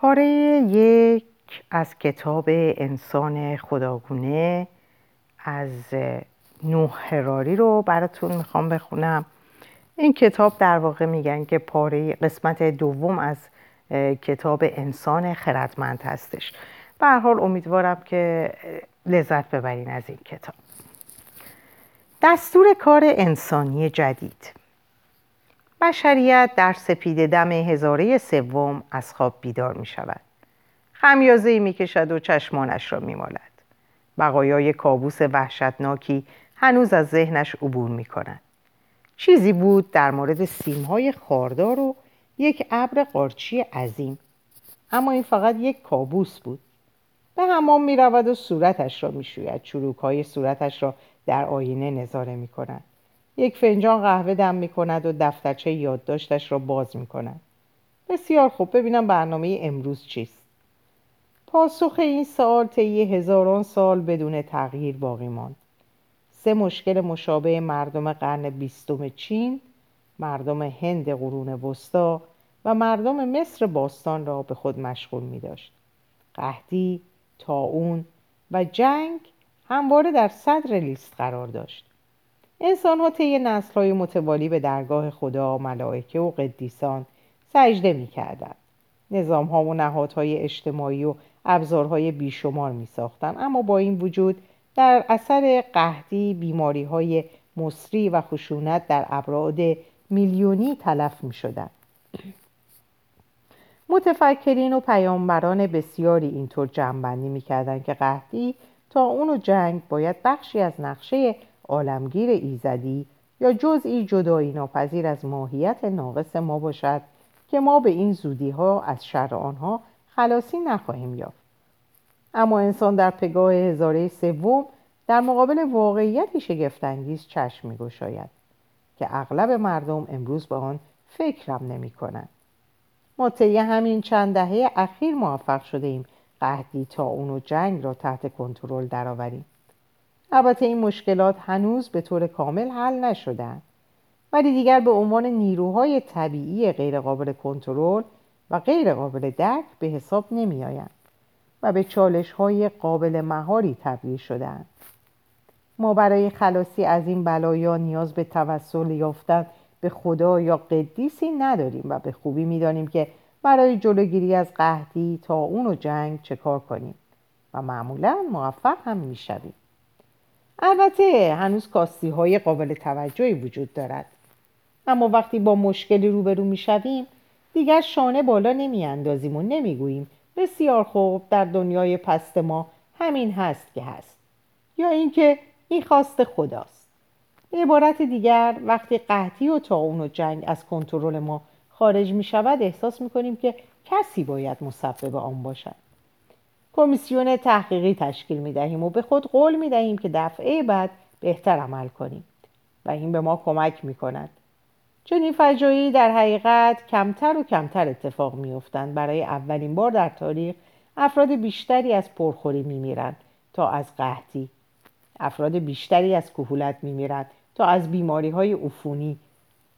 پاره یک از کتاب انسان خداگونه از نوح هراری رو براتون می‌خوام بخونم. این کتاب در واقع میگن که پاره قسمت دوم از کتاب انسان خردمند هستش. به حال امیدوارم که لذت ببرین از این کتاب. دستور کار انسانی جدید. بشریت در سپید دم هزاره سوم از خواب بیدار می شود. خمیازه می کشد و چشمانش را می مالد. بقایای کابوس وحشتناکی هنوز از ذهنش عبور می کند. چیزی بود در مورد سیمهای خاردار و یک ابر قارچی عظیم. اما این فقط یک کابوس بود. به حمام می رود و صورتش را می شوید. چروک های صورتش را در آینه نظاره می کند. یک فنجان قهوه دم می کند و دفترچه یادداشتش را باز می کند بسیار خوب ببینم برنامه امروز چیست. پاسخ این سوال طی هزاران سال بدون تغییر باقی ماند. سه مشکل مشابه مردم قرن بیستم چین مردم هند قرون وسطا و مردم مصر باستان را به خود مشغول می داشت قهدی، تاون و جنگ همواره در صدر لیست قرار داشت. انسان ها طی نسل های متوالی به درگاه خدا، ملائکه و قدیسان سجده می کردن. نظام ها و نهادهای اجتماعی و ابزارهای بیشمار می ساختن. اما با این وجود در اثر قهدی بیماری های مصری و خشونت در ابعاد میلیونی تلف می شدن. متفکرین و پیامبران بسیاری اینطور جمعبندی می‌کردند که قهدی تا اون و جنگ باید بخشی از نقشه عالمگیر ایزدی یا جزئی جدایی ناپذیر از ماهیت ناقص ما باشد که ما به این زودی ها از شر آنها خلاصی نخواهیم یافت اما انسان در پگاه هزاره سوم در مقابل واقعیتی شگفتانگیز چشم میگشاید که اغلب مردم امروز به آن فکرم نمی کنند. ما طی همین چند دهه اخیر موفق شده ایم قهدی تا اون جنگ را تحت کنترل درآوریم البته این مشکلات هنوز به طور کامل حل نشدهاند ولی دیگر به عنوان نیروهای طبیعی غیرقابل کنترل و غیرقابل درک به حساب نمی آیند و به چالش های قابل مهاری تبدیل شدهاند. ما برای خلاصی از این بلایا نیاز به توسل یافتن به خدا یا قدیسی نداریم و به خوبی می‌دانیم که برای جلوگیری از قهدی تا اون و جنگ چه کار کنیم و معمولا موفق هم می‌شویم. البته هنوز کاستی های قابل توجهی وجود دارد. اما وقتی با مشکلی روبرو می‌شویم دیگر شانه بالا نمیاندازیم و نمی‌گوییم بسیار خوب در دنیای پست ما همین هست که هست. یا اینکه این خواست خداست. به عبارت دیگر وقتی قحطی و تاون و جنگ از کنترل ما خارج می شود احساس می کنیم که کسی باید مسبب آن باشد. کمیسیون تحقیقی تشکیل می دهیم و به خود قول می دهیم که دفعه بعد بهتر عمل کنیم و این به ما کمک می کند چنین فجایی در حقیقت کمتر و کمتر اتفاق می برای اولین بار در تاریخ افراد بیشتری از پرخوری می میرند تا از قحطی. افراد بیشتری از کهولت میمیرند تا از بیماری های عفونی.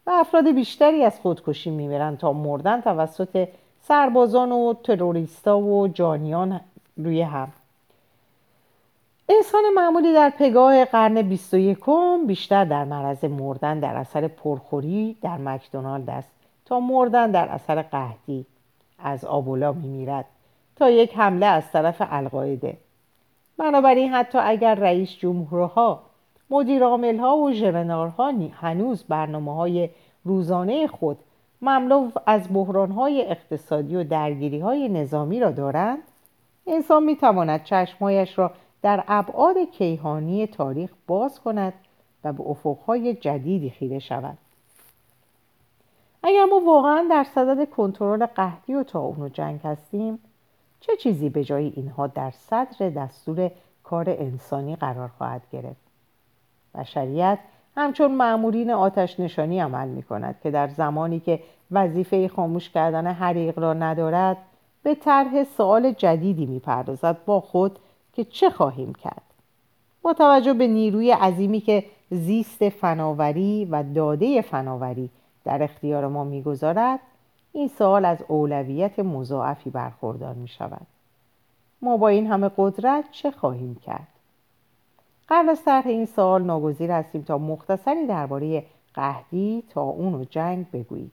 و افراد بیشتری از خودکشی میمیرند تا مردن توسط سربازان و تروریستا و جانیان روی هم. انسان معمولی در پگاه قرن 21 بیشتر در معرض مردن در اثر پرخوری در مکدونالد است تا مردن در اثر قهدی از آبولا میمیرد تا یک حمله از طرف القاعده. بنابراین حتی اگر رئیس جمهورها مدیر ها و ژرنالها هنوز برنامه های روزانه خود مملو از بحران های اقتصادی و درگیری های نظامی را دارند انسان می تواند چشمهایش را در ابعاد کیهانی تاریخ باز کند و به افقهای جدیدی خیره شود. اگر ما واقعا در صدد کنترل قهدی و تاون و جنگ هستیم چه چیزی به جای اینها در صدر دستور کار انسانی قرار خواهد گرفت؟ بشریت همچون معمورین آتش نشانی عمل می کند که در زمانی که وظیفه خاموش کردن حریق را ندارد به طرح سوال جدیدی می پردازد با خود که چه خواهیم کرد. با توجه به نیروی عظیمی که زیست فناوری و داده فناوری در اختیار ما می‌گذارد این سال از اولویت مضاعفی برخوردار می شود ما با این همه قدرت چه خواهیم کرد؟ قبل از طرح این سال ناگزیر هستیم تا مختصری درباره قهدی تا اون و جنگ بگوییم.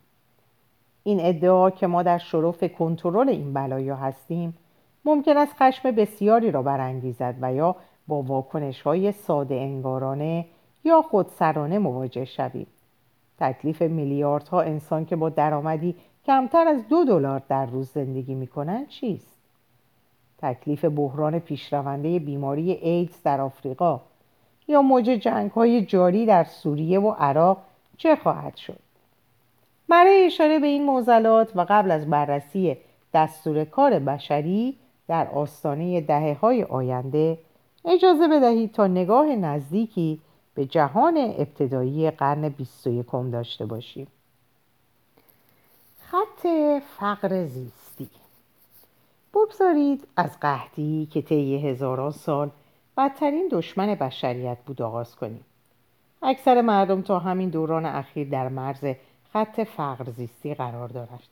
این ادعا که ما در شرف کنترل این بلایا هستیم ممکن است خشم بسیاری را برانگیزد و یا با واکنش های ساده انگارانه یا خودسرانه مواجه شویم. تکلیف میلیاردها انسان که با درآمدی کمتر از دو دلار در روز زندگی می‌کنند چیست؟ تکلیف بحران پیشرونده بیماری ایدز در آفریقا یا موج جنگ های جاری در سوریه و عراق چه خواهد شد؟ برای اشاره به این موزلات و قبل از بررسی دستور کار بشری در آستانه دهه های آینده اجازه بدهید تا نگاه نزدیکی به جهان ابتدایی قرن 21 داشته باشیم. خط فقر زیستی. بگذارید از قحطی که طی هزاران سال بدترین دشمن بشریت بود آغاز کنیم. اکثر مردم تا همین دوران اخیر در مرز خط فقر زیستی قرار دارند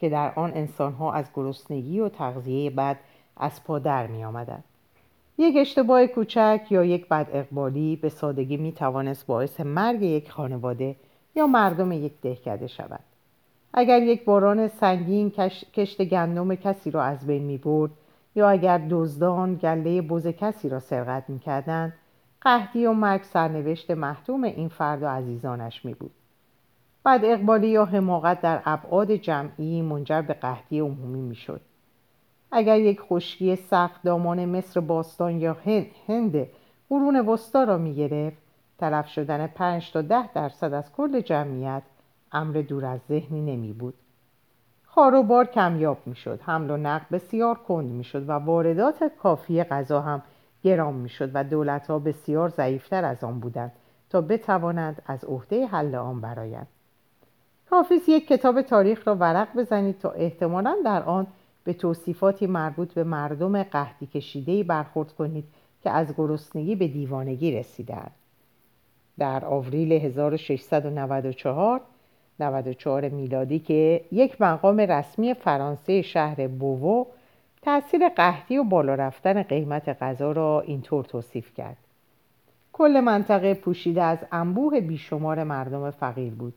که در آن انسانها از گرسنگی و تغذیه بد از پا در می آمدند. یک اشتباه کوچک یا یک بد اقبالی به سادگی می توانست باعث مرگ یک خانواده یا مردم یک دهکده شود. اگر یک باران سنگین کشت گندم کسی را از بین می برد یا اگر دزدان گله بز کسی را سرقت می کردن، قهدی و مرگ سرنوشت محتوم این فرد و عزیزانش می بود. بعد اقبالی یا حماقت در ابعاد جمعی منجر به قهدی عمومی می شد. اگر یک خشکی سخت دامان مصر باستان یا هند قرون وسطا را می گرفت تلف شدن 5 تا ده درصد از کل جمعیت امر دور از ذهنی نمی بود خاروبار کمیاب می شد حمل و نقل بسیار کند می شد و واردات کافی غذا هم گرام می شد و دولت ها بسیار ضعیفتر از آن بودند تا بتوانند از عهده حل آن برایند حافظ یک کتاب تاریخ را ورق بزنید تا احتمالا در آن به توصیفاتی مربوط به مردم قهدی کشیدهی برخورد کنید که از گرسنگی به دیوانگی رسیدند در آوریل 1694 94 میلادی که یک مقام رسمی فرانسه شهر بوو تاثیر قحطی و بالا رفتن قیمت غذا را اینطور توصیف کرد. کل منطقه پوشیده از انبوه بیشمار مردم فقیر بود.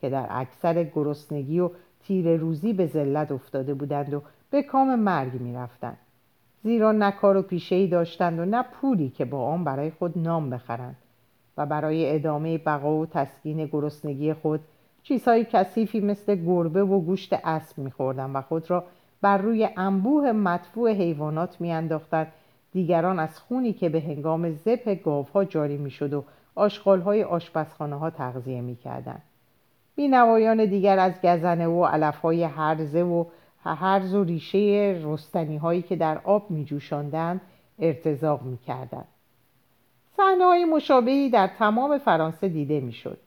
که در اکثر گرسنگی و تیر روزی به ذلت افتاده بودند و به کام مرگ می رفتند. زیرا نه کار و پیشه ای داشتند و نه پولی که با آن برای خود نام بخرند. و برای ادامه بقا و تسکین گرسنگی خود چیزهای کثیفی مثل گربه و گوشت اسب میخوردند و خود را بر روی انبوه مدفوع حیوانات میانداختند. دیگران از خونی که به هنگام زب گاوها جاری می‌شد و آشغالهای آشپزخانه ها تغذیه می‌کردند. بینوایان دیگر از گزنه و علفهای هرزه و هرز و ریشه رستنی هایی که در آب می جوشاندن ارتزاق می کردن. مشابهی در تمام فرانسه دیده می شد.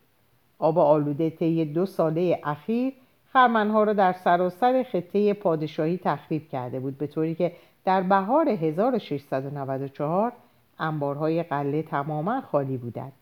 آب آلوده طی دو ساله اخیر خرمنها را در سراسر خطه پادشاهی تخریب کرده بود به طوری که در بهار 1694 انبارهای قله تماما خالی بودند.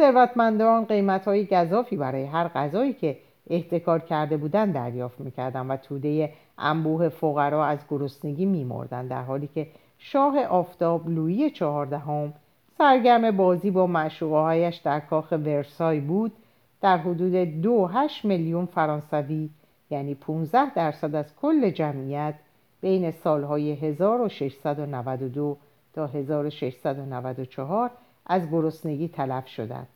ثروتمندان قیمتهای گذافی برای هر غذایی که احتکار کرده بودند دریافت می‌کردند و توده انبوه فقرا از گرسنگی میمردند در حالی که شاه آفتاب لویی چهاردهم سرگرم بازی با معشوقهایش در کاخ ورسای بود در حدود دو هشت میلیون فرانسوی یعنی 15 درصد از کل جمعیت بین سالهای 1692 تا 1694 از گرسنگی تلف شدند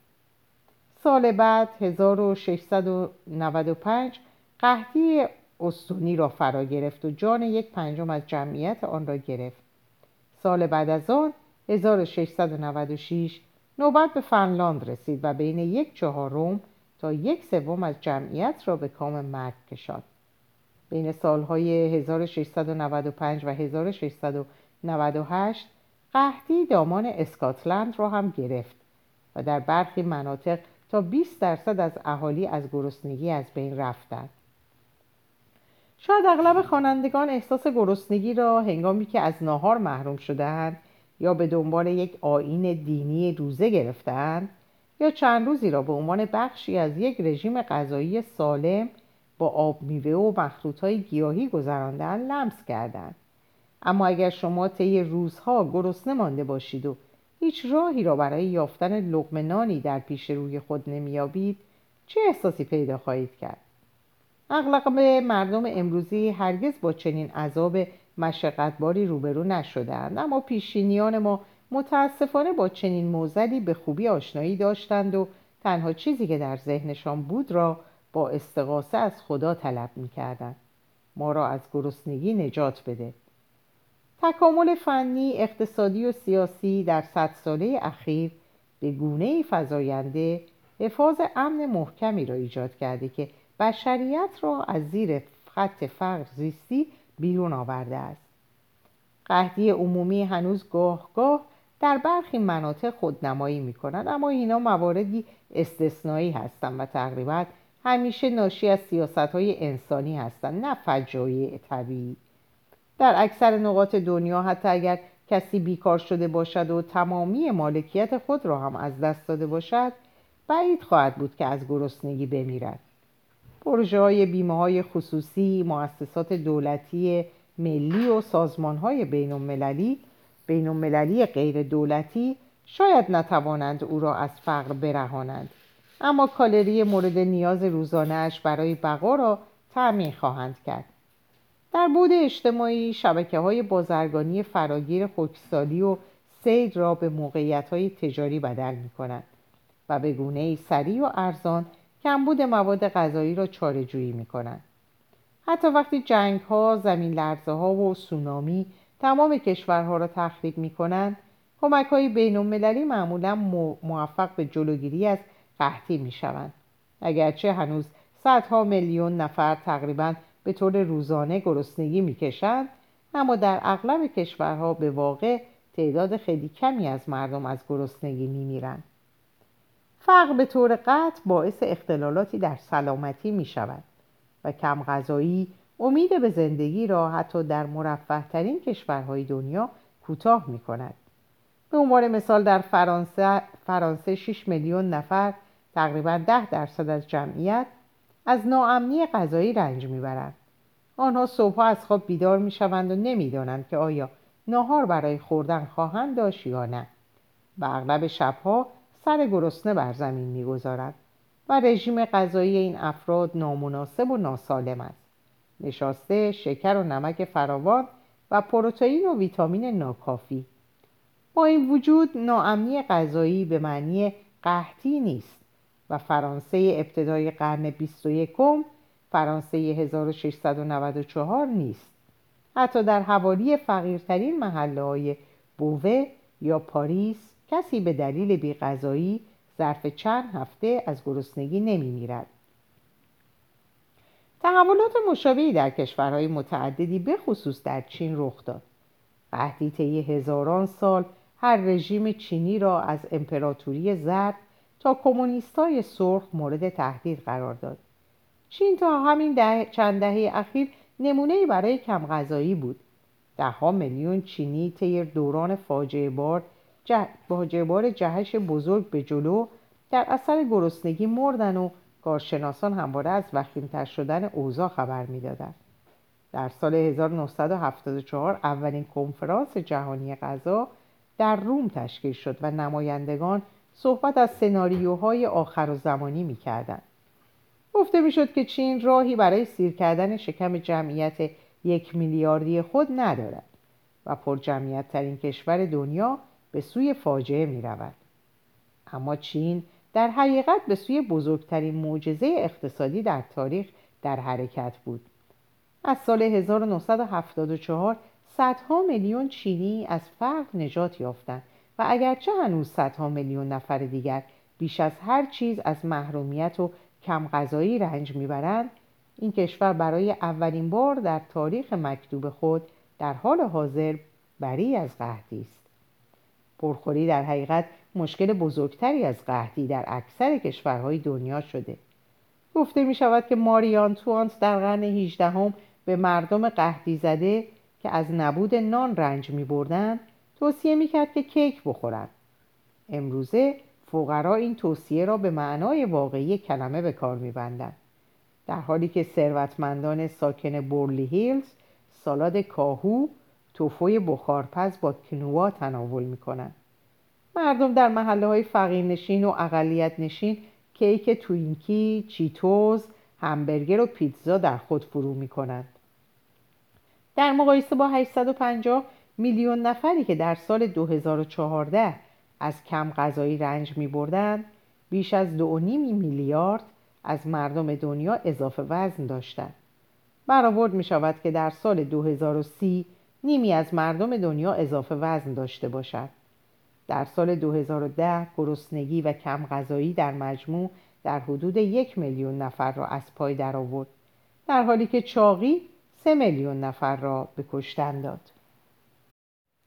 سال بعد 1695 قحطی استونی را فرا گرفت و جان یک پنجم از جمعیت آن را گرفت. سال بعد از آن 1696 نوبت به فنلاند رسید و بین یک چهارم تا یک سوم از جمعیت را به کام مرگ کشاند بین سالهای 1695 و 1698 قحطی دامان اسکاتلند را هم گرفت و در برخی مناطق تا 20 درصد از اهالی از گرسنگی از بین رفتند. شاید اغلب خوانندگان احساس گرسنگی را هنگامی که از ناهار محروم شدهاند یا به دنبال یک آین دینی روزه گرفتند یا چند روزی را به عنوان بخشی از یک رژیم غذایی سالم با آب میوه و های گیاهی گذراندن لمس کردند اما اگر شما طی روزها گرسنه مانده باشید و هیچ راهی را برای یافتن لقمه در پیش روی خود نمییابید چه احساسی پیدا خواهید کرد؟ اغلب مردم امروزی هرگز با چنین عذاب مشقتباری روبرو نشدند اما پیشینیان ما متاسفانه با چنین موزلی به خوبی آشنایی داشتند و تنها چیزی که در ذهنشان بود را با استقاسه از خدا طلب می‌کردند. ما را از گرسنگی نجات بده. تکامل فنی، اقتصادی و سیاسی در صد ساله اخیر به گونه فضاینده حفاظ امن محکمی را ایجاد کرده که بشریت را از زیر خط فقر زیستی بیرون آورده است. قهدی عمومی هنوز گاه گاه در برخی مناطق خودنمایی می کنند اما اینا مواردی استثنایی هستند و تقریبا همیشه ناشی از سیاست های انسانی هستند نه فجایع طبیعی. در اکثر نقاط دنیا حتی اگر کسی بیکار شده باشد و تمامی مالکیت خود را هم از دست داده باشد بعید خواهد بود که از گرسنگی بمیرد. پروژه های بیمه های خصوصی مؤسسات دولتی ملی و سازمان های بین المللی بین المللی غیر دولتی شاید نتوانند او را از فقر برهانند. اما کالری مورد نیاز روزانهش برای بقا را تأمین خواهند کرد. در بود اجتماعی شبکه های بازرگانی فراگیر خکسالی و سید را به موقعیت های تجاری بدل می کنند و به گونه سریع و ارزان کمبود مواد غذایی را چارهجویی می کنند. حتی وقتی جنگ ها، زمین لرزه ها و سونامی تمام کشورها را تخریب می کنند کمک های بین المللی معمولا موفق به جلوگیری از قحطی می شوند. اگرچه هنوز صدها میلیون نفر تقریبا به طور روزانه گرسنگی می‌کشند اما در اغلب کشورها به واقع تعداد خیلی کمی از مردم از گرسنگی میمیرند فقر به طور قطع باعث اختلالاتی در سلامتی می شود و کم غذایی امید به زندگی را حتی در مرفه ترین کشورهای دنیا کوتاه می کند. به عنوان مثال در فرانسه, فرانسه 6 میلیون نفر تقریبا 10 درصد از جمعیت از ناامنی غذایی رنج می‌برند. آنها صبحها از خواب بیدار می‌شوند و نمی‌دانند که آیا ناهار برای خوردن خواهند داشت یا نه. و اغلب شبها سر گرسنه بر زمین می‌گذارند و رژیم غذایی این افراد نامناسب و ناسالم است. نشاسته شکر و نمک فراوان و پروتئین و ویتامین ناکافی. با این وجود ناامنی غذایی به معنی قحطی نیست. و فرانسه ابتدای قرن 21 فرانسه 1694 نیست حتی در حوالی فقیرترین محله های بووه یا پاریس کسی به دلیل بیغذایی ظرف چند هفته از گرسنگی نمی میرد. تحولات مشابهی در کشورهای متعددی به خصوص در چین رخ داد. قحطی طی هزاران سال هر رژیم چینی را از امپراتوری زرد تا کمونیستای سرخ مورد تهدید قرار داد. چین تا همین ده، چند دهه اخیر نمونه برای کم غذایی بود. دهها میلیون چینی طی دوران فاجعه بار فاجعه بار جهش بزرگ به جلو در اثر گرسنگی مردن و کارشناسان همواره از وخیمتر شدن اوضاع خبر می‌دادند. در سال 1974 اولین کنفرانس جهانی غذا در روم تشکیل شد و نمایندگان صحبت از سناریوهای آخر و زمانی می کردن. گفته می شد که چین راهی برای سیر کردن شکم جمعیت یک میلیاردی خود ندارد و پر جمعیت ترین کشور دنیا به سوی فاجعه می رود. اما چین در حقیقت به سوی بزرگترین معجزه اقتصادی در تاریخ در حرکت بود. از سال 1974 صدها میلیون چینی از فقر نجات یافتند و اگرچه هنوز صدها میلیون نفر دیگر بیش از هر چیز از محرومیت و کم غذایی رنج می‌برند این کشور برای اولین بار در تاریخ مکتوب خود در حال حاضر بری از قحطی است. پرخوری در حقیقت مشکل بزرگتری از قحطی در اکثر کشورهای دنیا شده. گفته می شود که ماریان توانت در قرن 18 به مردم قحطی زده که از نبود نان رنج می بردن توصیه می‌کرد که کیک بخورند امروزه فقرا این توصیه را به معنای واقعی کلمه به کار میبندند در حالی که ثروتمندان ساکن بورلی هیلز سالاد کاهو توفوی بخارپز با کنوا تناول می‌کنند مردم در محله های فقیرنشین و اقلیت نشین کیک توینکی، چیتوز، همبرگر و پیتزا در خود فرو می کنند. در مقایسه با 850 میلیون نفری که در سال 2014 از کم غذایی رنج می بردن، بیش از 2.5 میلیارد از مردم دنیا اضافه وزن داشتند. برآورد می شود که در سال 2030 نیمی از مردم دنیا اضافه وزن داشته باشد. در سال 2010 گرسنگی و کم غذایی در مجموع در حدود یک میلیون نفر را از پای درآورد در حالی که چاقی سه میلیون نفر را به کشتن داد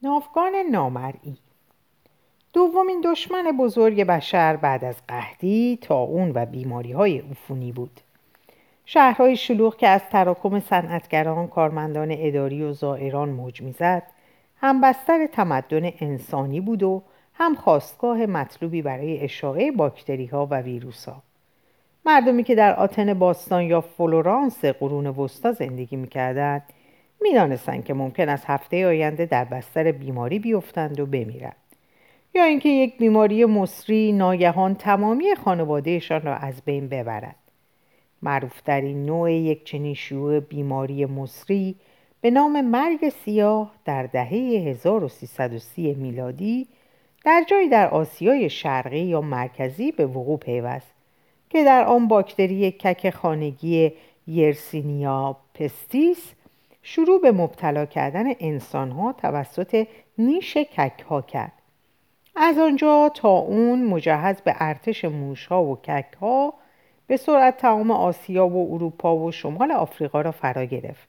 ناوگان نامرئی دومین دشمن بزرگ بشر بعد از قحطی اون و بیماری های عفونی بود شهرهای شلوغ که از تراکم صنعتگران کارمندان اداری و زائران موج می‌زد هم بستر تمدن انسانی بود و هم خواستگاه مطلوبی برای اشاعه باکتری ها و ویروس ها. مردمی که در آتن باستان یا فلورانس قرون وسطا زندگی می‌کردند می‌دانستند که ممکن است هفته آینده در بستر بیماری بیفتند و بمیرند. یا اینکه یک بیماری مصری ناگهان تمامی خانوادهشان را از بین ببرد. معروفترین نوع یک چنین شیوع بیماری مصری به نام مرگ سیاه در دهه 1330 میلادی در جایی در آسیای شرقی یا مرکزی به وقوع پیوست که در آن باکتری کک خانگی یرسینیا پستیس شروع به مبتلا کردن انسانها توسط نیش کک ها کرد. از آنجا تا اون مجهز به ارتش موشها و کک ها به سرعت تمام آسیا و اروپا و شمال آفریقا را فرا گرفت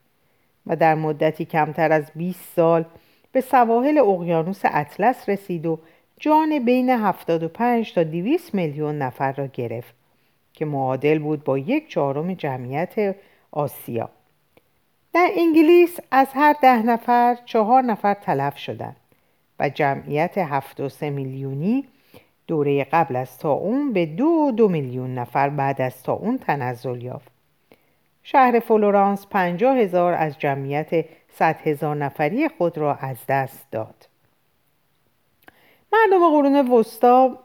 و در مدتی کمتر از 20 سال به سواحل اقیانوس اطلس رسید و جان بین 75 تا 200 میلیون نفر را گرفت که معادل بود با یک چهارم جمعیت آسیا. در انگلیس از هر ده نفر چهار نفر تلف شدند و جمعیت 73 میلیونی دوره قبل از تا اون به دو دو میلیون نفر بعد از تا اون تنزل یافت. شهر فلورانس پنجاه هزار از جمعیت صد هزار نفری خود را از دست داد. مردم قرون وسطا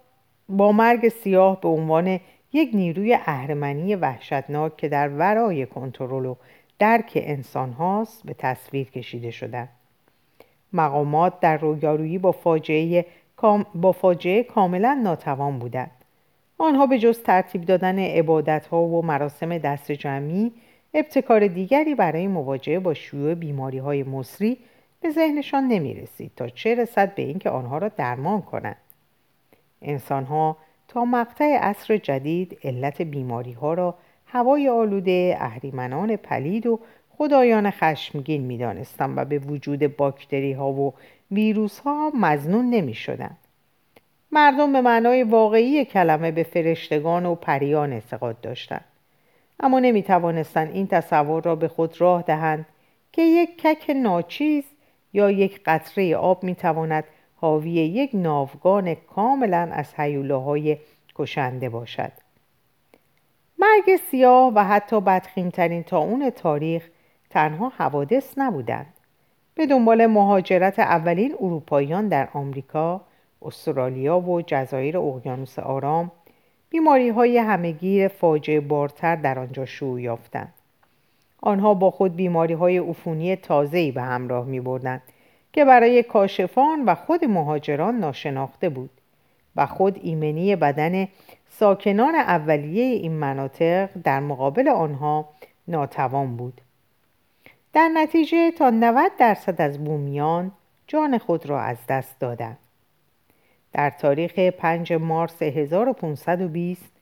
با مرگ سیاه به عنوان یک نیروی اهرمنی وحشتناک که در ورای کنترل و درک انسان هاست به تصویر کشیده شدند. مقامات در رویارویی با فاجعه, با فاجعه کاملا ناتوان بودند. آنها به جز ترتیب دادن عبادت ها و مراسم دست جمعی ابتکار دیگری برای مواجهه با شیوع بیماری های مصری به ذهنشان نمی رسید تا چه رسد به اینکه آنها را درمان کنند. انسان ها تا مقطع عصر جدید علت بیماری ها را هوای آلوده اهریمنان پلید و خدایان خشمگین می و به وجود باکتری ها و ویروس ها مزنون نمی شدن. مردم به معنای واقعی کلمه به فرشتگان و پریان اعتقاد داشتند. اما نمی توانستند این تصور را به خود راه دهند که یک کک ناچیز یا یک قطره آب می تواند حاوی یک ناوگان کاملا از حیولاهای کشنده باشد مرگ سیاه و حتی بدخیمترین تا اون تاریخ تنها حوادث نبودند به دنبال مهاجرت اولین اروپاییان در آمریکا، استرالیا و جزایر اقیانوس آرام بیماری های همگیر فاجعه بارتر در آنجا شروع یافتند. آنها با خود بیماری های عفونی تازه‌ای به همراه می که برای کاشفان و خود مهاجران ناشناخته بود و خود ایمنی بدن ساکنان اولیه این مناطق در مقابل آنها ناتوان بود. در نتیجه تا 90 درصد از بومیان جان خود را از دست دادند. در تاریخ 5 مارس 1520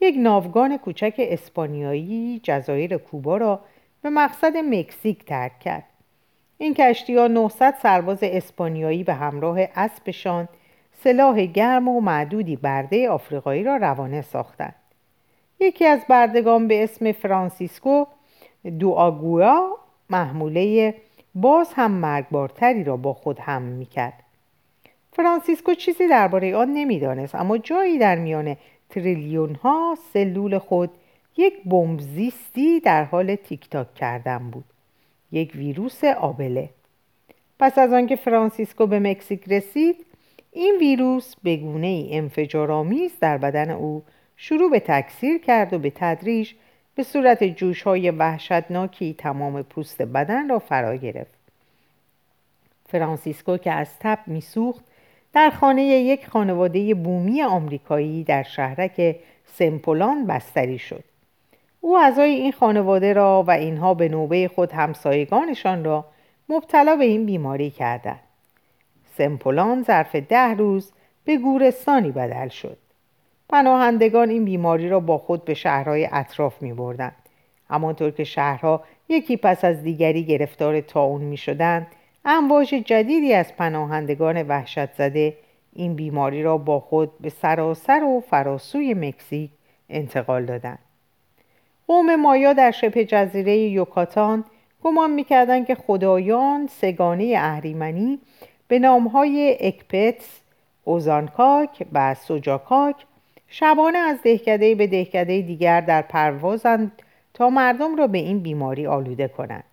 یک ناوگان کوچک اسپانیایی جزایر کوبا را به مقصد مکزیک ترک کرد. این کشتی ها 900 سرباز اسپانیایی به همراه اسبشان سلاح گرم و معدودی برده آفریقایی را روانه ساختند. یکی از بردگان به اسم فرانسیسکو دواگویا محموله باز هم مرگبارتری را با خود حمل می‌کرد. فرانسیسکو چیزی درباره آن نمی‌دانست اما جایی در میان تریلیون ها سلول خود یک بمب زیستی در حال تیک تاک کردن بود. یک ویروس آبله. پس از آنکه فرانسیسکو به مکزیک رسید این ویروس به گونه ای انفجارآمیز در بدن او شروع به تکثیر کرد و به تدریج به صورت جوش های وحشتناکی تمام پوست بدن را فرا گرفت. فرانسیسکو که از تب میسوخت در خانه یک خانواده بومی آمریکایی در شهرک سمپولان بستری شد. او اعضای این خانواده را و اینها به نوبه خود همسایگانشان را مبتلا به این بیماری کردند. سمپولان ظرف ده روز به گورستانی بدل شد. پناهندگان این بیماری را با خود به شهرهای اطراف می بردن. همانطور که شهرها یکی پس از دیگری گرفتار تاون می شدند امواج جدیدی از پناهندگان وحشت زده این بیماری را با خود به سراسر و فراسوی مکزیک انتقال دادند. قوم مایا در شبه جزیره یوکاتان گمان می‌کردند که خدایان سگانه اهریمنی به نامهای اکپتس، اوزانکاک و سوجاکاک شبانه از دهکده به دهکده دیگر در پروازند تا مردم را به این بیماری آلوده کنند.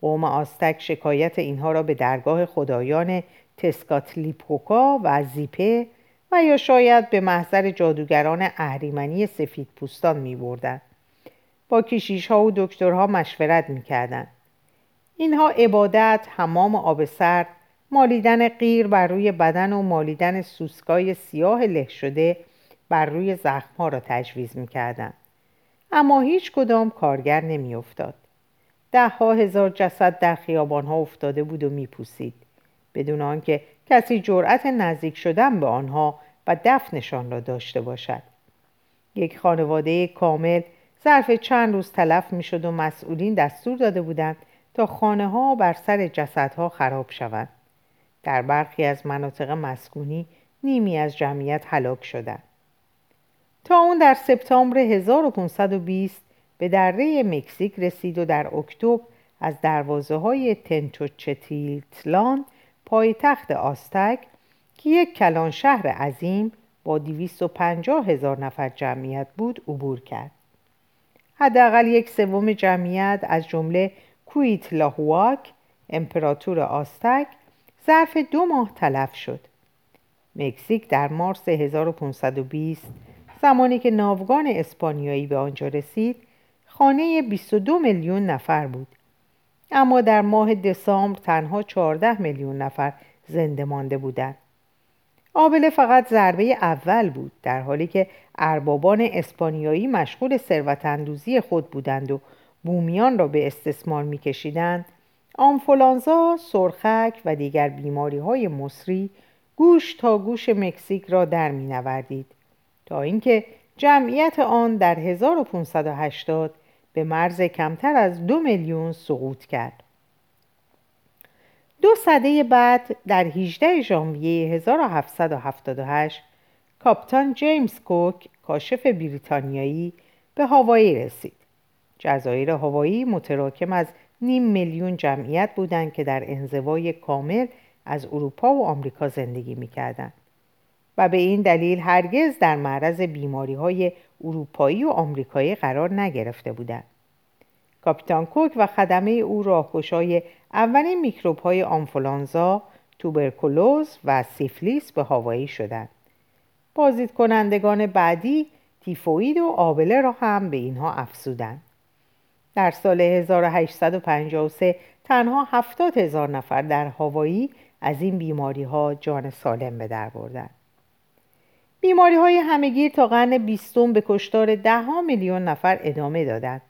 قوم آستک شکایت اینها را به درگاه خدایان تسکاتلیپوکا و زیپه و یا شاید به محضر جادوگران اهریمنی سفید پوستان می بردن. با کشیش ها و دکترها مشورت می کردن. اینها عبادت، حمام آب سرد، مالیدن غیر بر روی بدن و مالیدن سوسکای سیاه له شده بر روی زخمها را تجویز می‌کردند اما هیچ کدام کارگر نمیافتاد. ده ها هزار جسد در خیابان ها افتاده بود و میپوسید. بدون آنکه کسی جرأت نزدیک شدن به آنها و دفنشان را داشته باشد. یک خانواده کامل ظرف چند روز تلف می‌شد و مسئولین دستور داده بودند تا خانه ها بر سر جسدها خراب شوند. در برخی از مناطق مسکونی نیمی از جمعیت هلاک شدند تا اون در سپتامبر 1520 به دره مکزیک رسید و در اکتبر از دروازه های تنچوچتیلتلان پایتخت آستک که یک کلان شهر عظیم با 250 هزار نفر جمعیت بود عبور کرد. حداقل یک سوم جمعیت از جمله کویت لاهواک امپراتور آستک ظرف دو ماه تلف شد. مکزیک در مارس 1520 زمانی که ناوگان اسپانیایی به آنجا رسید خانه 22 میلیون نفر بود. اما در ماه دسامبر تنها 14 میلیون نفر زنده مانده بودند. آبله فقط ضربه اول بود در حالی که اربابان اسپانیایی مشغول ثروت خود بودند و بومیان را به استثمار میکشیدند. آنفولانزا، سرخک و دیگر بیماری های مصری گوش تا گوش مکزیک را در می نوردید. تا اینکه جمعیت آن در 1580 به مرز کمتر از دو میلیون سقوط کرد. دو سده بعد در 18 ژانویه 1778 کاپتان جیمز کوک کاشف بریتانیایی به هاوایی رسید. جزایر هاوایی متراکم از نیم میلیون جمعیت بودند که در انزوای کامل از اروپا و آمریکا زندگی می‌کردند. و به این دلیل هرگز در معرض بیماری های اروپایی و آمریکایی قرار نگرفته بودند. کاپیتان کوک و خدمه او راهگشای اولین میکروب های آنفولانزا، توبرکولوز و سیفلیس به هوایی شدند. بازدید کنندگان بعدی تیفوید و آبله را هم به اینها افزودند. در سال 1853 تنها 70 هزار نفر در هاوایی از این بیماری ها جان سالم به در بردند. بیماری های همگیر تا قرن بیستم به کشتار ده میلیون نفر ادامه دادند.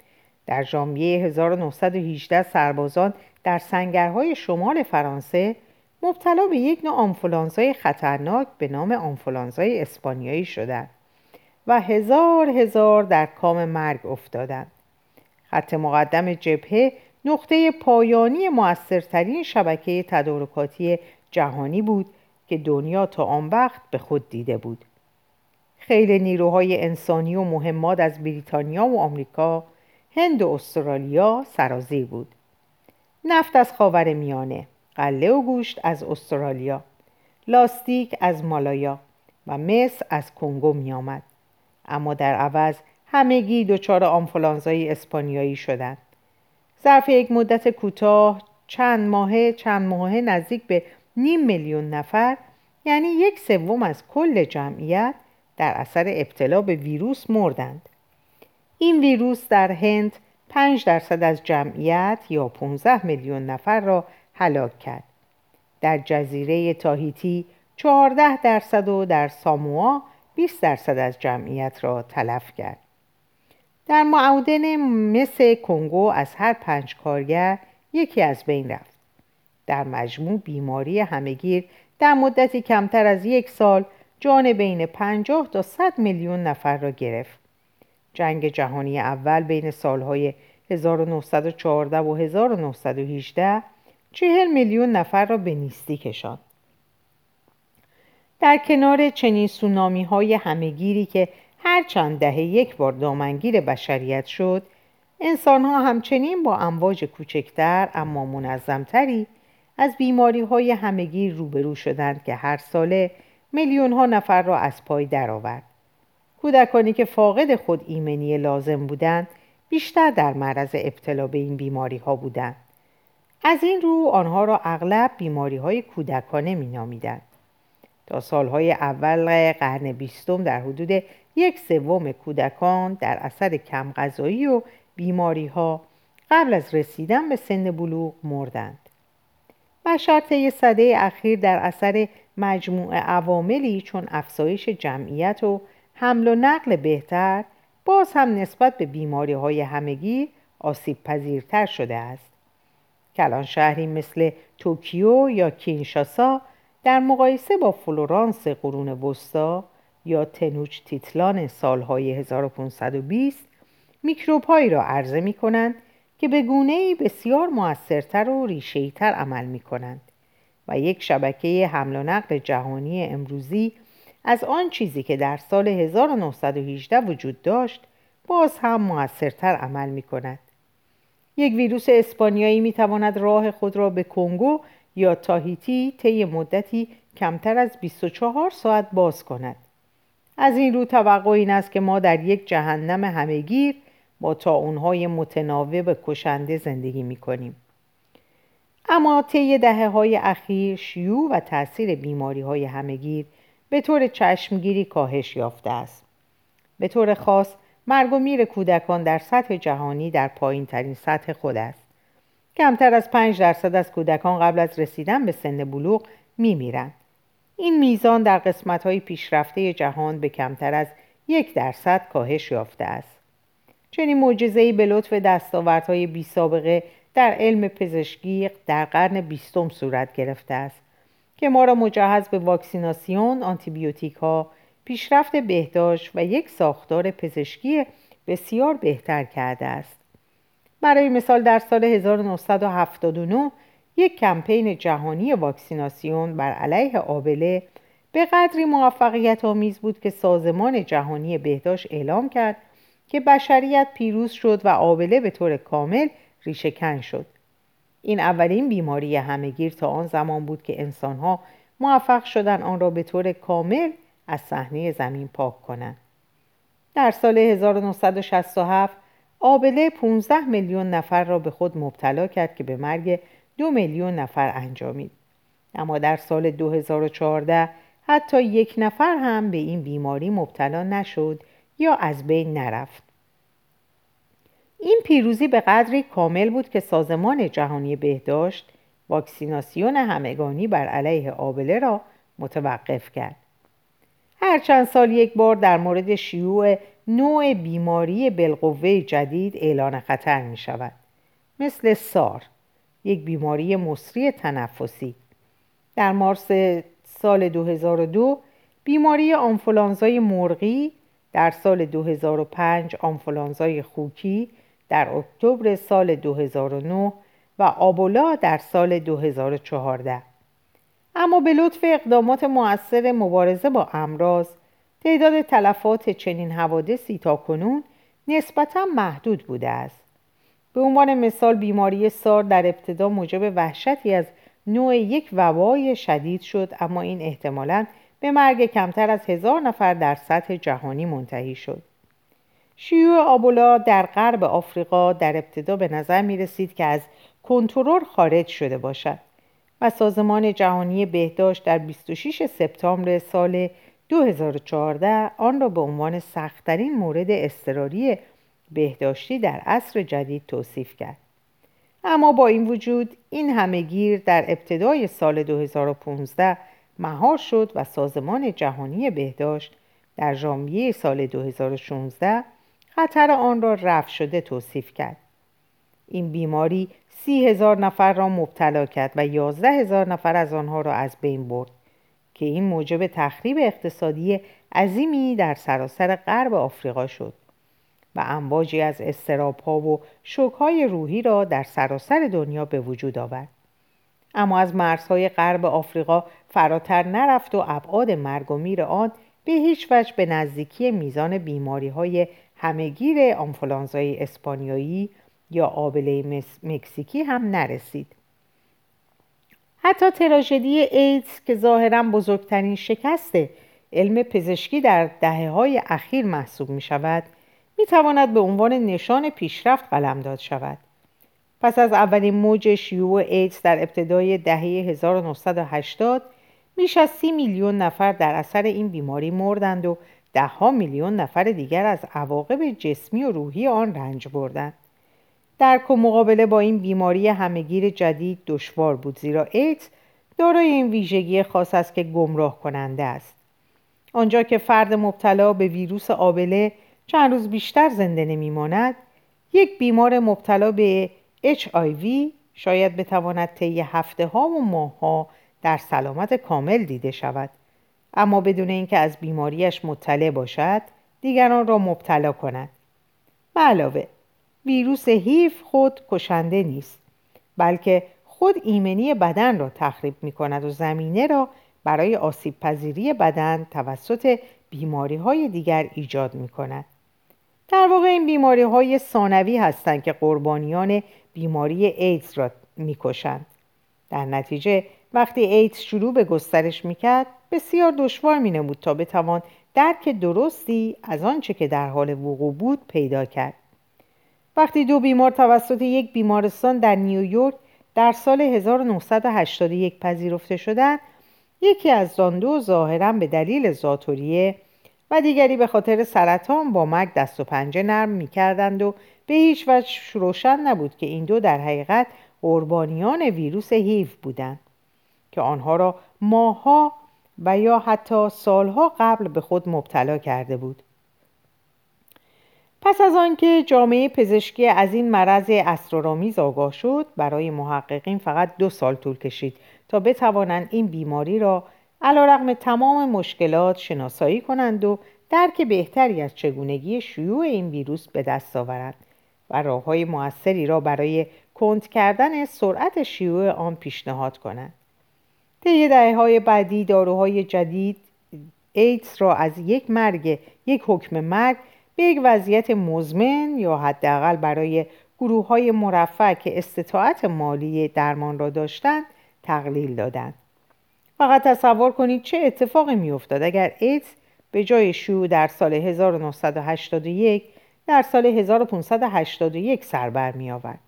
در ژانویه 1918 سربازان در سنگرهای شمال فرانسه مبتلا به یک نوع آنفولانزای خطرناک به نام آنفولانزای اسپانیایی شدند و هزار هزار در کام مرگ افتادند. خط مقدم جبهه نقطه پایانی موثرترین شبکه تدارکاتی جهانی بود که دنیا تا آن وقت به خود دیده بود. خیلی نیروهای انسانی و مهمات از بریتانیا و آمریکا هند و استرالیا سرازیر بود نفت از خاور میانه قله و گوشت از استرالیا لاستیک از مالایا و مصر از کنگو می آمد. اما در عوض همگی دچار آنفولانزای اسپانیایی شدند. ظرف یک مدت کوتاه چند ماهه چند ماهه نزدیک به نیم میلیون نفر یعنی یک سوم از کل جمعیت در اثر ابتلا به ویروس مردند. این ویروس در هند 5 درصد از جمعیت یا 15 میلیون نفر را هلاک کرد. در جزیره تاهیتی 14 درصد و در ساموا 20 درصد از جمعیت را تلف کرد. در معودن مس کنگو از هر پنج کارگر یکی از بین رفت. در مجموع بیماری همگیر در مدتی کمتر از یک سال جان بین 50 تا 100 میلیون نفر را گرفت. جنگ جهانی اول بین سالهای 1914 و 1918 چهل میلیون نفر را به نیستی کشاند. در کنار چنین سونامی های همهگیری که هر چند دهه یک بار دامنگیر بشریت شد انسان ها همچنین با امواج کوچکتر اما منظمتری از بیماری های همگیر روبرو شدند که هر ساله میلیون ها نفر را از پای درآورد. کودکانی که فاقد خود ایمنی لازم بودند بیشتر در معرض ابتلا به این بیماری ها بودند. از این رو آنها را اغلب بیماری های کودکانه می نامیدند. تا سالهای اول قرن بیستم در حدود یک سوم کودکان در اثر کم غذایی و بیماری ها قبل از رسیدن به سن بلوغ مردند. بشر طی صده اخیر در اثر مجموع عواملی چون افزایش جمعیت و حمل و نقل بهتر باز هم نسبت به بیماری های همگی آسیب پذیرتر شده است. کلان شهری مثل توکیو یا کینشاسا در مقایسه با فلورانس قرون وسطا یا تنوچ تیتلان سالهای 1520 میکروب هایی را عرضه می کنند که به گونه بسیار موثرتر و ریشهیتر عمل می کنند و یک شبکه حمل و نقل جهانی امروزی از آن چیزی که در سال 1918 وجود داشت باز هم موثرتر عمل می کند. یک ویروس اسپانیایی می تواند راه خود را به کنگو یا تاهیتی طی مدتی کمتر از 24 ساعت باز کند. از این رو توقع این است که ما در یک جهنم همهگیر با اونهای متناوب کشنده زندگی می کنیم. اما طی دهه های اخیر شیوع و تاثیر بیماری های همگیر به طور چشمگیری کاهش یافته است. به طور خاص مرگ و میر کودکان در سطح جهانی در پایین ترین سطح خود است. کمتر از 5 درصد از کودکان قبل از رسیدن به سن بلوغ می میرند. این میزان در قسمت های پیشرفته جهان به کمتر از یک درصد کاهش یافته است. چنین معجزه‌ای به لطف دستاوردهای بی سابقه در علم پزشکی در قرن بیستم صورت گرفته است که ما را مجهز به واکسیناسیون، آنتیبیوتیک ها، پیشرفت بهداشت و یک ساختار پزشکی بسیار بهتر کرده است. برای مثال در سال 1979 یک کمپین جهانی واکسیناسیون بر علیه آبله به قدری موفقیت آمیز بود که سازمان جهانی بهداشت اعلام کرد که بشریت پیروز شد و آبله به طور کامل ریشهکن شد. این اولین بیماری همهگیر تا آن زمان بود که انسانها موفق شدن آن را به طور کامل از صحنه زمین پاک کنند. در سال 1967 آبله 15 میلیون نفر را به خود مبتلا کرد که به مرگ دو میلیون نفر انجامید. اما در سال 2014 حتی یک نفر هم به این بیماری مبتلا نشد یا از بین نرفت. این پیروزی به قدری کامل بود که سازمان جهانی بهداشت واکسیناسیون همگانی بر علیه آبله را متوقف کرد. هر چند سال یک بار در مورد شیوع نوع بیماری بالقوه جدید اعلان خطر می شود مثل سار. یک بیماری مصری تنفسی. در مارس سال 2002 بیماری آنفولانزای مرغی در سال 2005 آنفولانزای خوکی در اکتبر سال 2009 و آبولا در سال 2014 اما به لطف اقدامات مؤثر مبارزه با امراض تعداد تلفات چنین حوادثی تا کنون نسبتا محدود بوده است. به عنوان مثال بیماری سار در ابتدا موجب وحشتی از نوع یک وبای شدید شد اما این احتمالاً به مرگ کمتر از هزار نفر در سطح جهانی منتهی شد. شیوع آبولا در غرب آفریقا در ابتدا به نظر می رسید که از کنترل خارج شده باشد و سازمان جهانی بهداشت در 26 سپتامبر سال 2014 آن را به عنوان سختترین مورد اضطراری بهداشتی در عصر جدید توصیف کرد. اما با این وجود این همه گیر در ابتدای سال 2015 مهار شد و سازمان جهانی بهداشت در ژانویه سال 2016 خطر آن را رفع شده توصیف کرد. این بیماری سی هزار نفر را مبتلا کرد و یازده هزار نفر از آنها را از بین برد که این موجب تخریب اقتصادی عظیمی در سراسر غرب آفریقا شد و امواجی از استرابها و شوکهای روحی را در سراسر دنیا به وجود آورد. اما از مرزهای غرب آفریقا فراتر نرفت و ابعاد مرگ و میر آن به هیچ وجه به نزدیکی میزان بیماری های همهگیر آنفولانزای اسپانیایی یا آبله مکزیکی هم نرسید. حتی تراژدی ایدز که ظاهرا بزرگترین شکست علم پزشکی در دهه های اخیر محسوب می شود می تواند به عنوان نشان پیشرفت قلمداد شود. پس از اولین موج شیوع ایدز در ابتدای دهه 1980 بیش از سی میلیون نفر در اثر این بیماری مردند و دهها میلیون نفر دیگر از عواقب جسمی و روحی آن رنج بردند. درک و مقابله با این بیماری همهگیر جدید دشوار بود زیرا ایدز دارای این ویژگی خاص است که گمراه کننده است. آنجا که فرد مبتلا به ویروس آبله چند روز بیشتر زنده نمیماند یک بیمار مبتلا به HIV شاید بتواند طی هفته ها و ماه ها در سلامت کامل دیده شود اما بدون اینکه از بیماریش مطلع باشد دیگران را مبتلا کند به علاوه ویروس هیف خود کشنده نیست بلکه خود ایمنی بدن را تخریب می کند و زمینه را برای آسیب پذیری بدن توسط بیماری های دیگر ایجاد می کند. در واقع این بیماری های ثانوی هستند که قربانیان بیماری ایدز را می‌کشند. در نتیجه وقتی ایدز شروع به گسترش می‌کرد بسیار دشوار مینمود تا بتوان درک درستی از آنچه که در حال وقوع بود پیدا کرد وقتی دو بیمار توسط یک بیمارستان در نیویورک در سال 1981 پذیرفته شدند یکی از آن دو ظاهرا به دلیل زاتوریه و دیگری به خاطر سرطان با مرگ دست و پنجه نرم می‌کردند و به هیچ وجه روشن نبود که این دو در حقیقت قربانیان ویروس هیو بودند که آنها را ماها و یا حتی سالها قبل به خود مبتلا کرده بود. پس از آنکه جامعه پزشکی از این مرض اسرارآمیز آگاه شد برای محققین فقط دو سال طول کشید تا بتوانند این بیماری را علیرغم تمام مشکلات شناسایی کنند و درک بهتری از چگونگی شیوع این ویروس به دست آورند و راه های موثری را برای کند کردن سرعت شیوع آن پیشنهاد کنند. طی دهه های بعدی داروهای جدید ایدز را از یک مرگ یک حکم مرگ به یک وضعیت مزمن یا حداقل برای گروه های که استطاعت مالی درمان را داشتند تقلیل دادند. فقط تصور کنید چه اتفاقی میافتاد اگر ایدز به جای شیوع در سال 1981 در سال 1581 سر می آورد.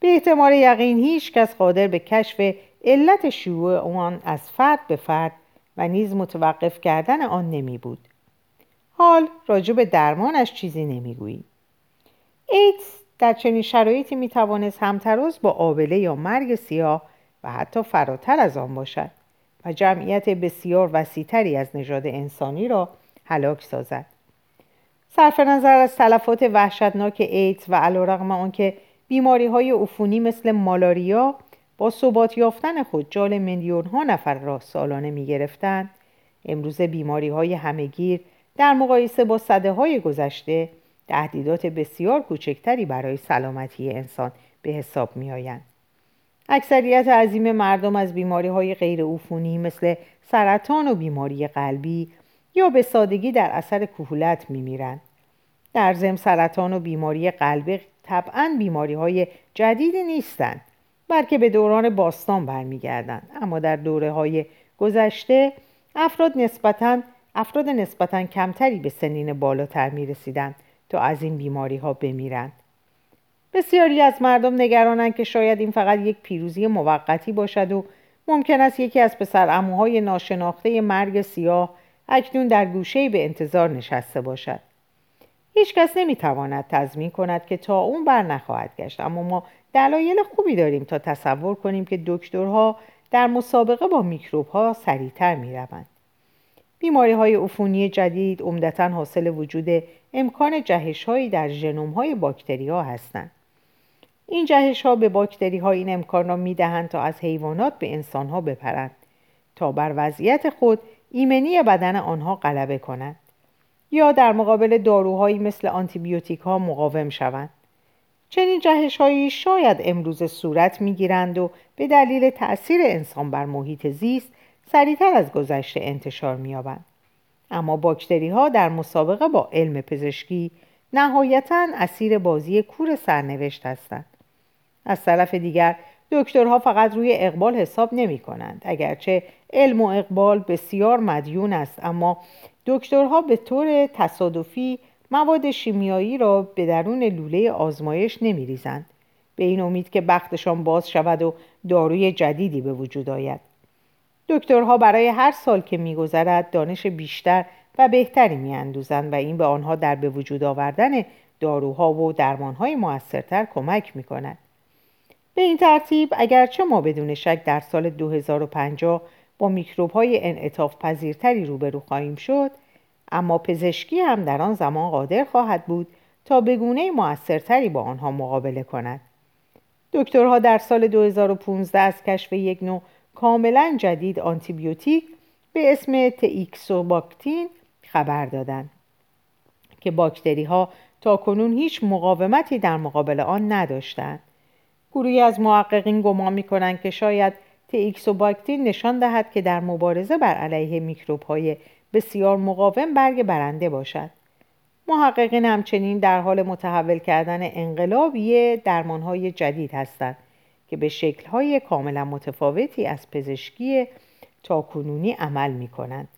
به احتمال یقین هیچ کس قادر به کشف علت شیوع آن از فرد به فرد و نیز متوقف کردن آن نمی بود. حال راجع به درمانش چیزی نمی‌گوییم. ایدز در چنین شرایطی می توانست همتراز با آبله یا مرگ سیاه و حتی فراتر از آن باشد و جمعیت بسیار وسیعتری از نژاد انسانی را هلاک سازد. صرف نظر از تلفات وحشتناک ایدز و علیرغم آنکه بیماری های عفونی مثل مالاریا با ثبات یافتن خود جال میلیون ها نفر را سالانه می گرفتند امروز بیماری همگیر در مقایسه با صده های گذشته تهدیدات بسیار کوچکتری برای سلامتی انسان به حساب می آیند. اکثریت عظیم مردم از بیماری های غیر عفونی مثل سرطان و بیماری قلبی یا به سادگی در اثر کهولت میمیرند. در زم سرطان و بیماری قلبی طبعا بیماری های جدیدی نیستند بلکه به دوران باستان برمیگردند. اما در دوره های گذشته افراد نسبتا افراد نسبتا کمتری به سنین بالاتر می رسیدند تا از این بیماری ها بمیرند. بسیاری از مردم نگرانند که شاید این فقط یک پیروزی موقتی باشد و ممکن است یکی از پسر اموهای ناشناخته مرگ سیاه اکنون در گوشه به انتظار نشسته باشد هیچ کس نمی‌تواند تضمین کند که تا اون بر نخواهد گشت اما ما دلایل خوبی داریم تا تصور کنیم که دکترها در مسابقه با میکروب ها سریعتر می روند. بیماری های عفونی جدید عمدتا حاصل وجود امکان جهش هایی در ژنوم های باکتری ها هستند. این جهش ها به باکتری ها این امکان را می دهند تا از حیوانات به انسان ها بپرند تا بر وضعیت خود ایمنی بدن آنها غلبه کنند یا در مقابل داروهایی مثل آنتیبیوتیک ها مقاوم شوند. چنین جهش هایی شاید امروز صورت می گیرند و به دلیل تأثیر انسان بر محیط زیست سریعتر از گذشته انتشار می یابند. اما باکتری ها در مسابقه با علم پزشکی نهایتا اسیر بازی کور سرنوشت هستند. از طرف دیگر دکترها فقط روی اقبال حساب نمی کنند. اگرچه علم و اقبال بسیار مدیون است اما دکترها به طور تصادفی مواد شیمیایی را به درون لوله آزمایش نمی ریزند. به این امید که بختشان باز شود و داروی جدیدی به وجود آید. دکترها برای هر سال که میگذرد دانش بیشتر و بهتری میاندوزند و این به آنها در به وجود آوردن داروها و درمانهای موثرتر کمک می کند. به این ترتیب اگرچه ما بدون شک در سال 2050 با میکروب های انعطاف پذیرتری روبرو خواهیم شد اما پزشکی هم در آن زمان قادر خواهد بود تا به گونه موثرتری با آنها مقابله کند. دکترها در سال 2015 از کشف یک نوع کاملا جدید آنتیبیوتیک به اسم تئیکسوباکتین خبر دادند که باکتری ها تا کنون هیچ مقاومتی در مقابل آن نداشتند. گروهی از محققین گمان می کنند که شاید تئیکسوباکتین نشان دهد که در مبارزه بر علیه میکروب های بسیار مقاوم برگ برنده باشد محققین همچنین در حال متحول کردن انقلابی درمانهای جدید هستند که به شکلهای کاملا متفاوتی از پزشکی تاکنونی عمل می کنند.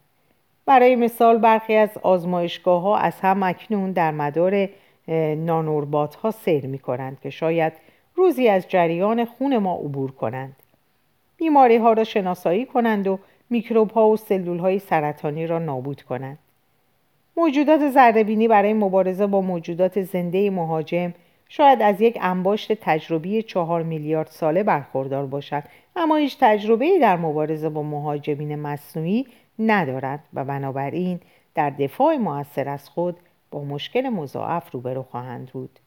برای مثال برخی از آزمایشگاه ها از هم اکنون در مدار نانوربات ها سیر می کنند که شاید روزی از جریان خون ما عبور کنند. بیماری ها را شناسایی کنند و میکروب ها و سلول های سرطانی را نابود کنند. موجودات زردبینی برای مبارزه با موجودات زنده مهاجم شاید از یک انباشت تجربی چهار میلیارد ساله برخوردار باشد اما هیچ تجربه در مبارزه با مهاجمین مصنوعی ندارند و بنابراین در دفاع موثر از خود با مشکل مضاعف روبرو خواهند بود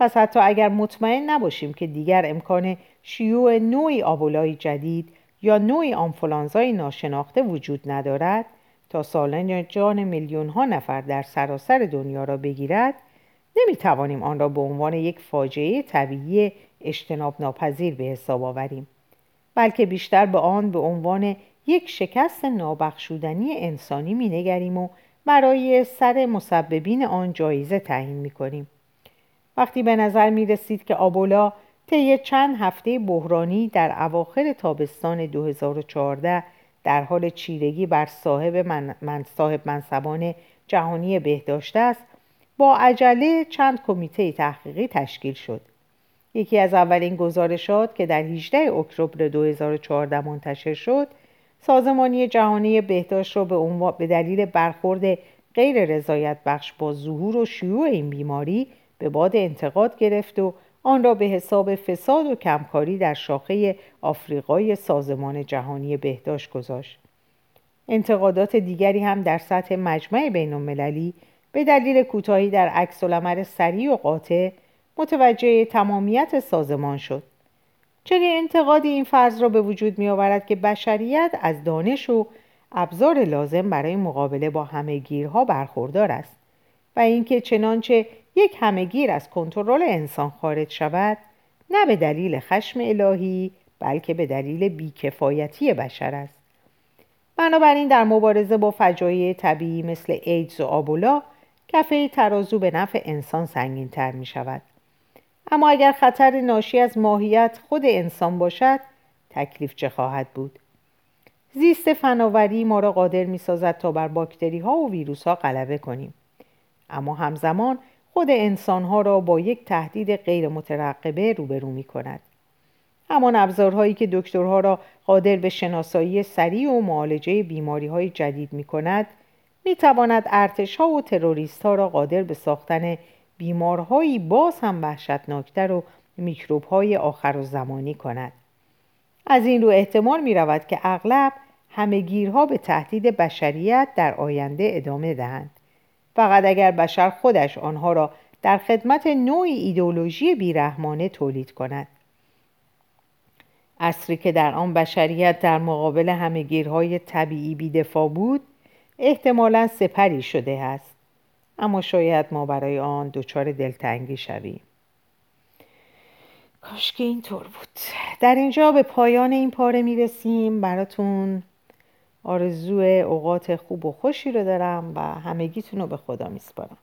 پس حتی اگر مطمئن نباشیم که دیگر امکان شیوع نوعی آبولای جدید یا نوعی آنفولانزای ناشناخته وجود ندارد تا سالن جان میلیون ها نفر در سراسر دنیا را بگیرد نمی توانیم آن را به عنوان یک فاجعه طبیعی اجتناب ناپذیر به حساب آوریم بلکه بیشتر به آن به عنوان یک شکست نابخشودنی انسانی می نگریم و برای سر مسببین آن جایزه تعیین می کنیم. وقتی به نظر می رسید که آبولا طی چند هفته بحرانی در اواخر تابستان 2014 در حال چیرگی بر صاحب, من صاحب منصبان جهانی بهداشت است با عجله چند کمیته تحقیقی تشکیل شد. یکی از اولین گزارشات که در 18 اکتبر 2014 منتشر شد سازمانی جهانی بهداشت را به, به دلیل برخورد غیر رضایت بخش با ظهور و شیوع این بیماری به باد انتقاد گرفت و آن را به حساب فساد و کمکاری در شاخه آفریقای سازمان جهانی بهداشت گذاشت. انتقادات دیگری هم در سطح مجمع بین المللی به دلیل کوتاهی در عکس العمل سریع و قاطع متوجه تمامیت سازمان شد. چنین انتقادی این فرض را به وجود می آورد که بشریت از دانش و ابزار لازم برای مقابله با همه گیرها برخوردار است و اینکه چنانچه یک همهگیر از کنترل انسان خارج شود نه به دلیل خشم الهی بلکه به دلیل بیکفایتی بشر است. بنابراین در مبارزه با فجایع طبیعی مثل ایدز و آبولا کفه ترازو به نفع انسان سنگین تر می شود اما اگر خطر ناشی از ماهیت خود انسان باشد تکلیف چه خواهد بود؟ زیست فناوری ما را قادر می سازد تا بر باکتری ها و ویروس ها غلبه کنیم. اما همزمان خود انسانها را با یک تهدید غیر مترقبه روبرو می کند. همان ابزارهایی که دکترها را قادر به شناسایی سریع و معالجه بیماری های جدید می کند می تواند ارتش ها و تروریست ها را قادر به ساختن بیمارهایی باز هم وحشتناکتر و میکروب های آخر و زمانی کند. از این رو احتمال می رود که اغلب گیرها به تهدید بشریت در آینده ادامه دهند. فقط اگر بشر خودش آنها را در خدمت نوعی ایدولوژی بیرحمانه تولید کند. اصری که در آن بشریت در مقابل همهگیرهای طبیعی بیدفاع بود احتمالا سپری شده است. اما شاید ما برای آن دچار دلتنگی شویم. کاش که اینطور بود. در اینجا به پایان این پاره می‌رسیم. براتون آرزو اوقات خوب و خوشی رو دارم و همگیتون رو به خدا میسپارم.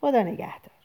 خدا نگهدار.